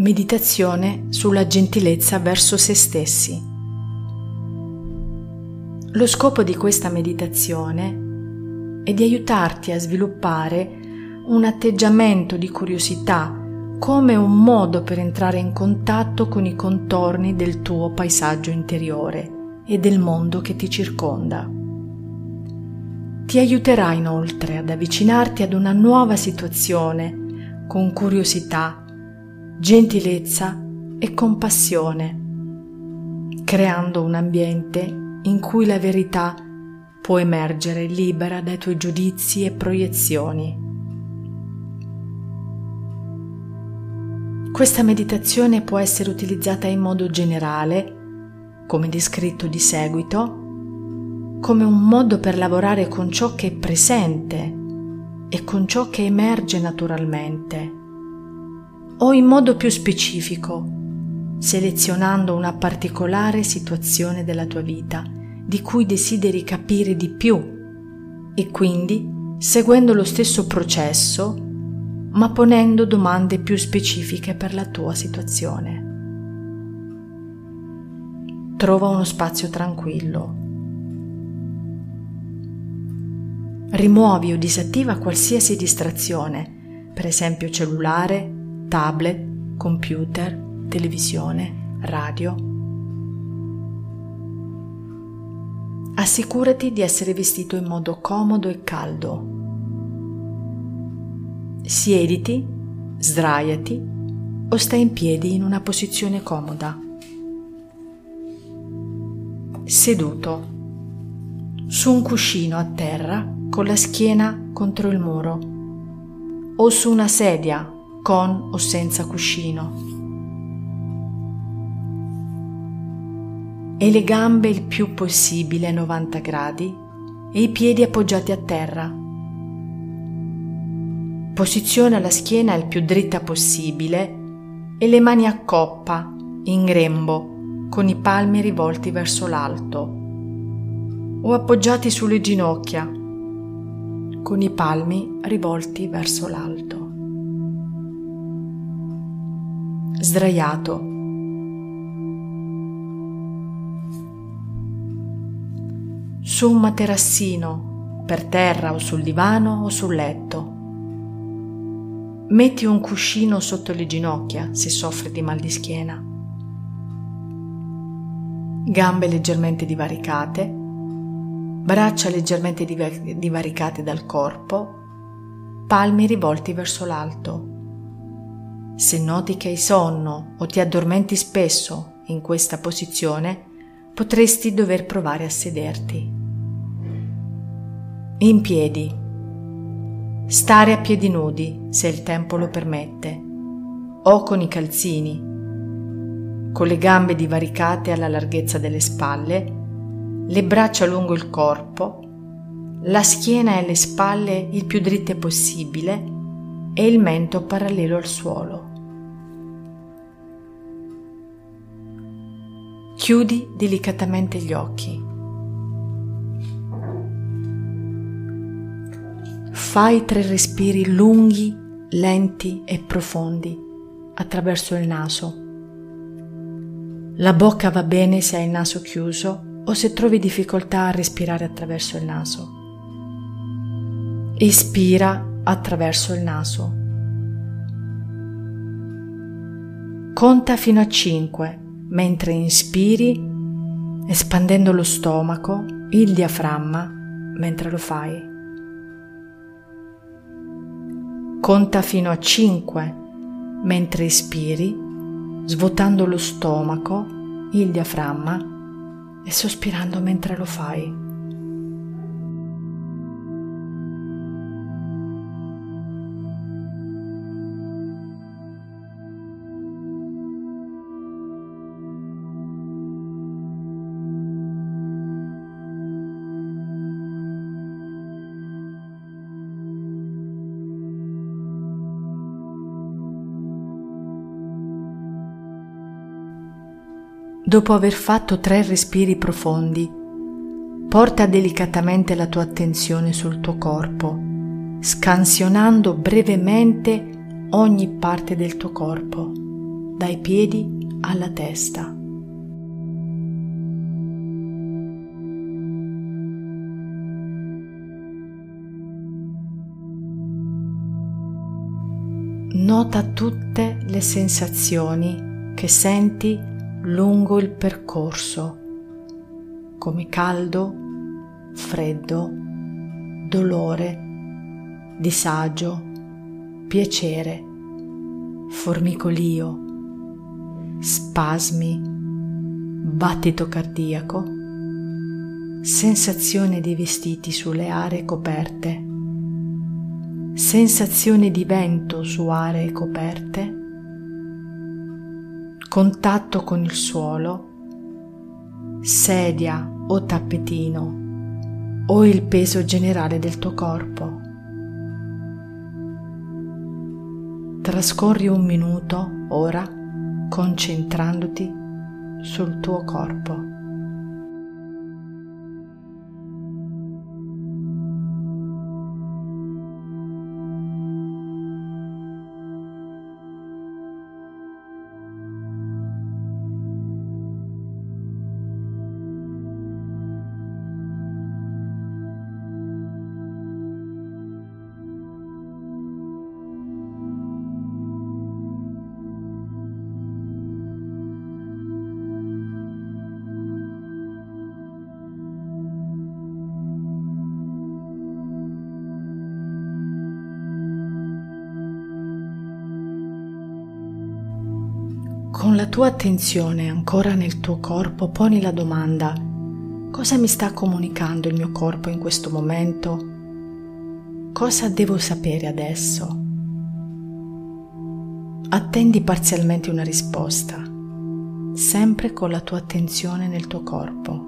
Meditazione sulla gentilezza verso se stessi. Lo scopo di questa meditazione è di aiutarti a sviluppare un atteggiamento di curiosità come un modo per entrare in contatto con i contorni del tuo paesaggio interiore e del mondo che ti circonda. Ti aiuterà inoltre ad avvicinarti ad una nuova situazione con curiosità gentilezza e compassione, creando un ambiente in cui la verità può emergere libera dai tuoi giudizi e proiezioni. Questa meditazione può essere utilizzata in modo generale, come descritto di seguito, come un modo per lavorare con ciò che è presente e con ciò che emerge naturalmente o in modo più specifico, selezionando una particolare situazione della tua vita di cui desideri capire di più e quindi seguendo lo stesso processo ma ponendo domande più specifiche per la tua situazione. Trova uno spazio tranquillo. Rimuovi o disattiva qualsiasi distrazione, per esempio cellulare, tablet, computer, televisione, radio. Assicurati di essere vestito in modo comodo e caldo. Siediti, sdraiati o stai in piedi in una posizione comoda. Seduto su un cuscino a terra con la schiena contro il muro o su una sedia con o senza cuscino. E le gambe il più possibile a 90 gradi e i piedi appoggiati a terra. Posiziona la schiena il più dritta possibile e le mani a coppa, in grembo, con i palmi rivolti verso l'alto o appoggiati sulle ginocchia, con i palmi rivolti verso l'alto. Sdraiato. Su un materassino, per terra o sul divano o sul letto. Metti un cuscino sotto le ginocchia se soffri di mal di schiena. Gambe leggermente divaricate, braccia leggermente divaricate dal corpo, palmi rivolti verso l'alto se noti che hai sonno o ti addormenti spesso in questa posizione, potresti dover provare a sederti. In piedi. Stare a piedi nudi se il tempo lo permette, o con i calzini, con le gambe divaricate alla larghezza delle spalle, le braccia lungo il corpo, la schiena e le spalle il più dritte possibile e il mento parallelo al suolo. Chiudi delicatamente gli occhi. Fai tre respiri lunghi, lenti e profondi attraverso il naso. La bocca va bene se hai il naso chiuso o se trovi difficoltà a respirare attraverso il naso. Espira attraverso il naso. Conta fino a 5 mentre inspiri espandendo lo stomaco, il diaframma mentre lo fai. Conta fino a 5 mentre espiri, svuotando lo stomaco, il diaframma e sospirando mentre lo fai. Dopo aver fatto tre respiri profondi, porta delicatamente la tua attenzione sul tuo corpo, scansionando brevemente ogni parte del tuo corpo, dai piedi alla testa. Nota tutte le sensazioni che senti lungo il percorso, come caldo, freddo, dolore, disagio, piacere, formicolio, spasmi, battito cardiaco, sensazione di vestiti sulle aree coperte, sensazione di vento su aree coperte, contatto con il suolo, sedia o tappetino o il peso generale del tuo corpo. Trascorri un minuto ora concentrandoti sul tuo corpo. Con la tua attenzione ancora nel tuo corpo poni la domanda cosa mi sta comunicando il mio corpo in questo momento? Cosa devo sapere adesso? Attendi parzialmente una risposta, sempre con la tua attenzione nel tuo corpo.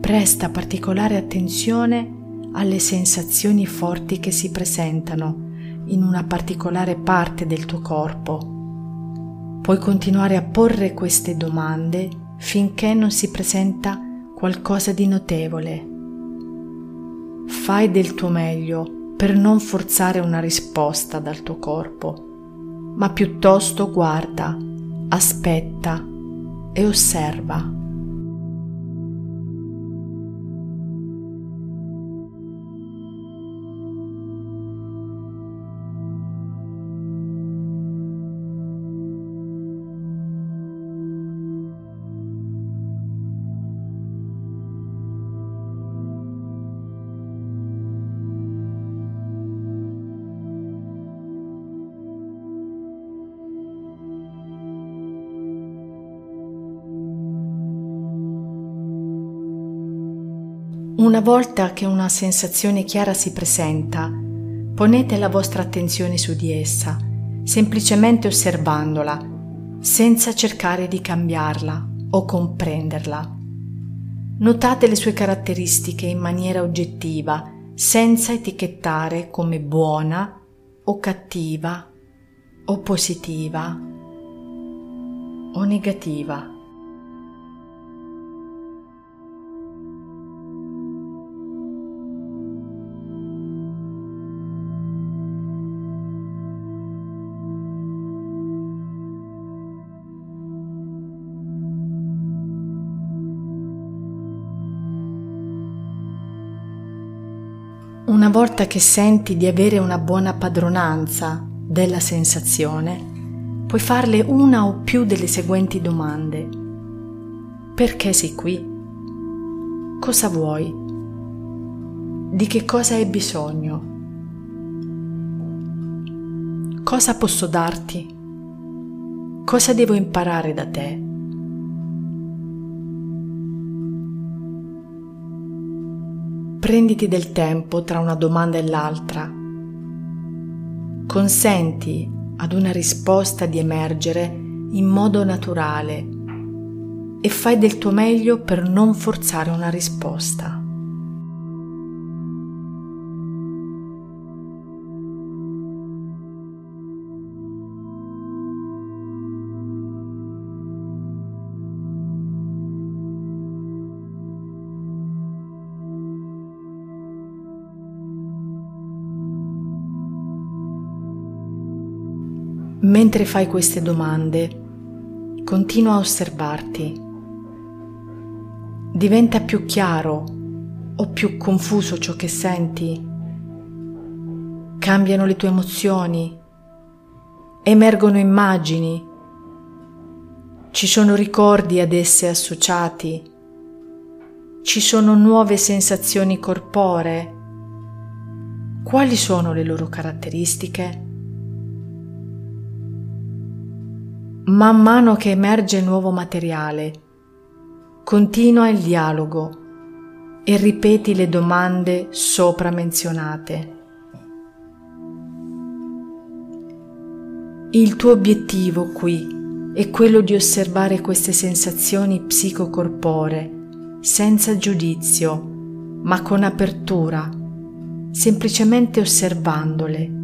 Presta particolare attenzione alle sensazioni forti che si presentano in una particolare parte del tuo corpo. Puoi continuare a porre queste domande finché non si presenta qualcosa di notevole. Fai del tuo meglio per non forzare una risposta dal tuo corpo, ma piuttosto guarda, aspetta e osserva. Una volta che una sensazione chiara si presenta, ponete la vostra attenzione su di essa, semplicemente osservandola, senza cercare di cambiarla o comprenderla. Notate le sue caratteristiche in maniera oggettiva, senza etichettare come buona o cattiva o positiva o negativa. Una volta che senti di avere una buona padronanza della sensazione, puoi farle una o più delle seguenti domande. Perché sei qui? Cosa vuoi? Di che cosa hai bisogno? Cosa posso darti? Cosa devo imparare da te? Prenditi del tempo tra una domanda e l'altra. Consenti ad una risposta di emergere in modo naturale e fai del tuo meglio per non forzare una risposta. Mentre fai queste domande, continua a osservarti. Diventa più chiaro o più confuso ciò che senti? Cambiano le tue emozioni? Emergono immagini? Ci sono ricordi ad esse associati? Ci sono nuove sensazioni corporee? Quali sono le loro caratteristiche? Man mano che emerge nuovo materiale, continua il dialogo e ripeti le domande sopra menzionate. Il tuo obiettivo qui è quello di osservare queste sensazioni psicocorporee senza giudizio, ma con apertura, semplicemente osservandole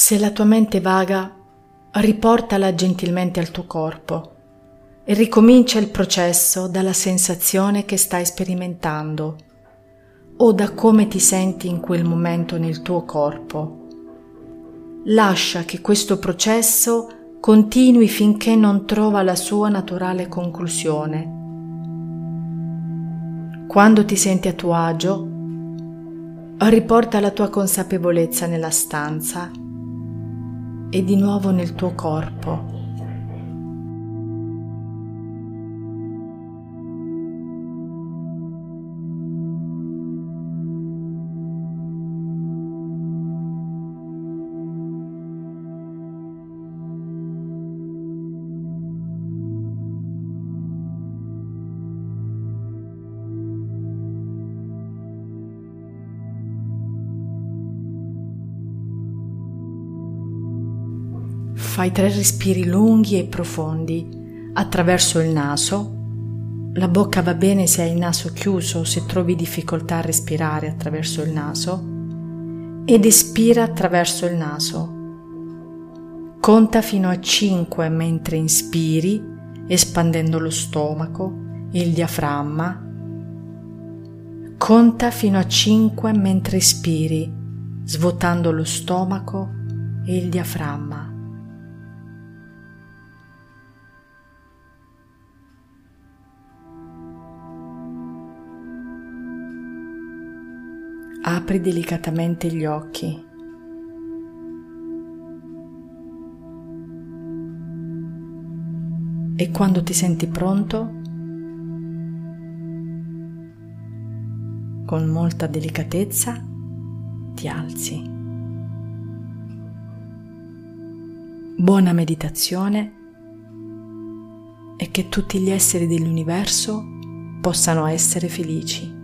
Se la tua mente vaga, riportala gentilmente al tuo corpo e ricomincia il processo dalla sensazione che stai sperimentando o da come ti senti in quel momento nel tuo corpo. Lascia che questo processo continui finché non trova la sua naturale conclusione. Quando ti senti a tuo agio, riporta la tua consapevolezza nella stanza e di nuovo nel tuo corpo. Fai tre respiri lunghi e profondi attraverso il naso. La bocca va bene se hai il naso chiuso se trovi difficoltà a respirare attraverso il naso. Ed espira attraverso il naso. Conta fino a 5 mentre inspiri, espandendo lo stomaco, il diaframma. Conta fino a 5 mentre espiri, svuotando lo stomaco e il diaframma. Apri delicatamente gli occhi. E quando ti senti pronto, con molta delicatezza, ti alzi. Buona meditazione e che tutti gli esseri dell'universo possano essere felici.